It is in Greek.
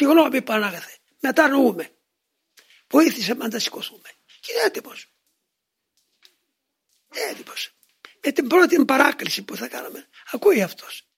Συγγνώμη Πανάγαθε. μετανοούμε. Βοήθησε με να τα σηκωθούμε. Και είναι έτοιμο. Έτοιμο. Με την πρώτη παράκληση που θα κάναμε. Ακούει αυτός.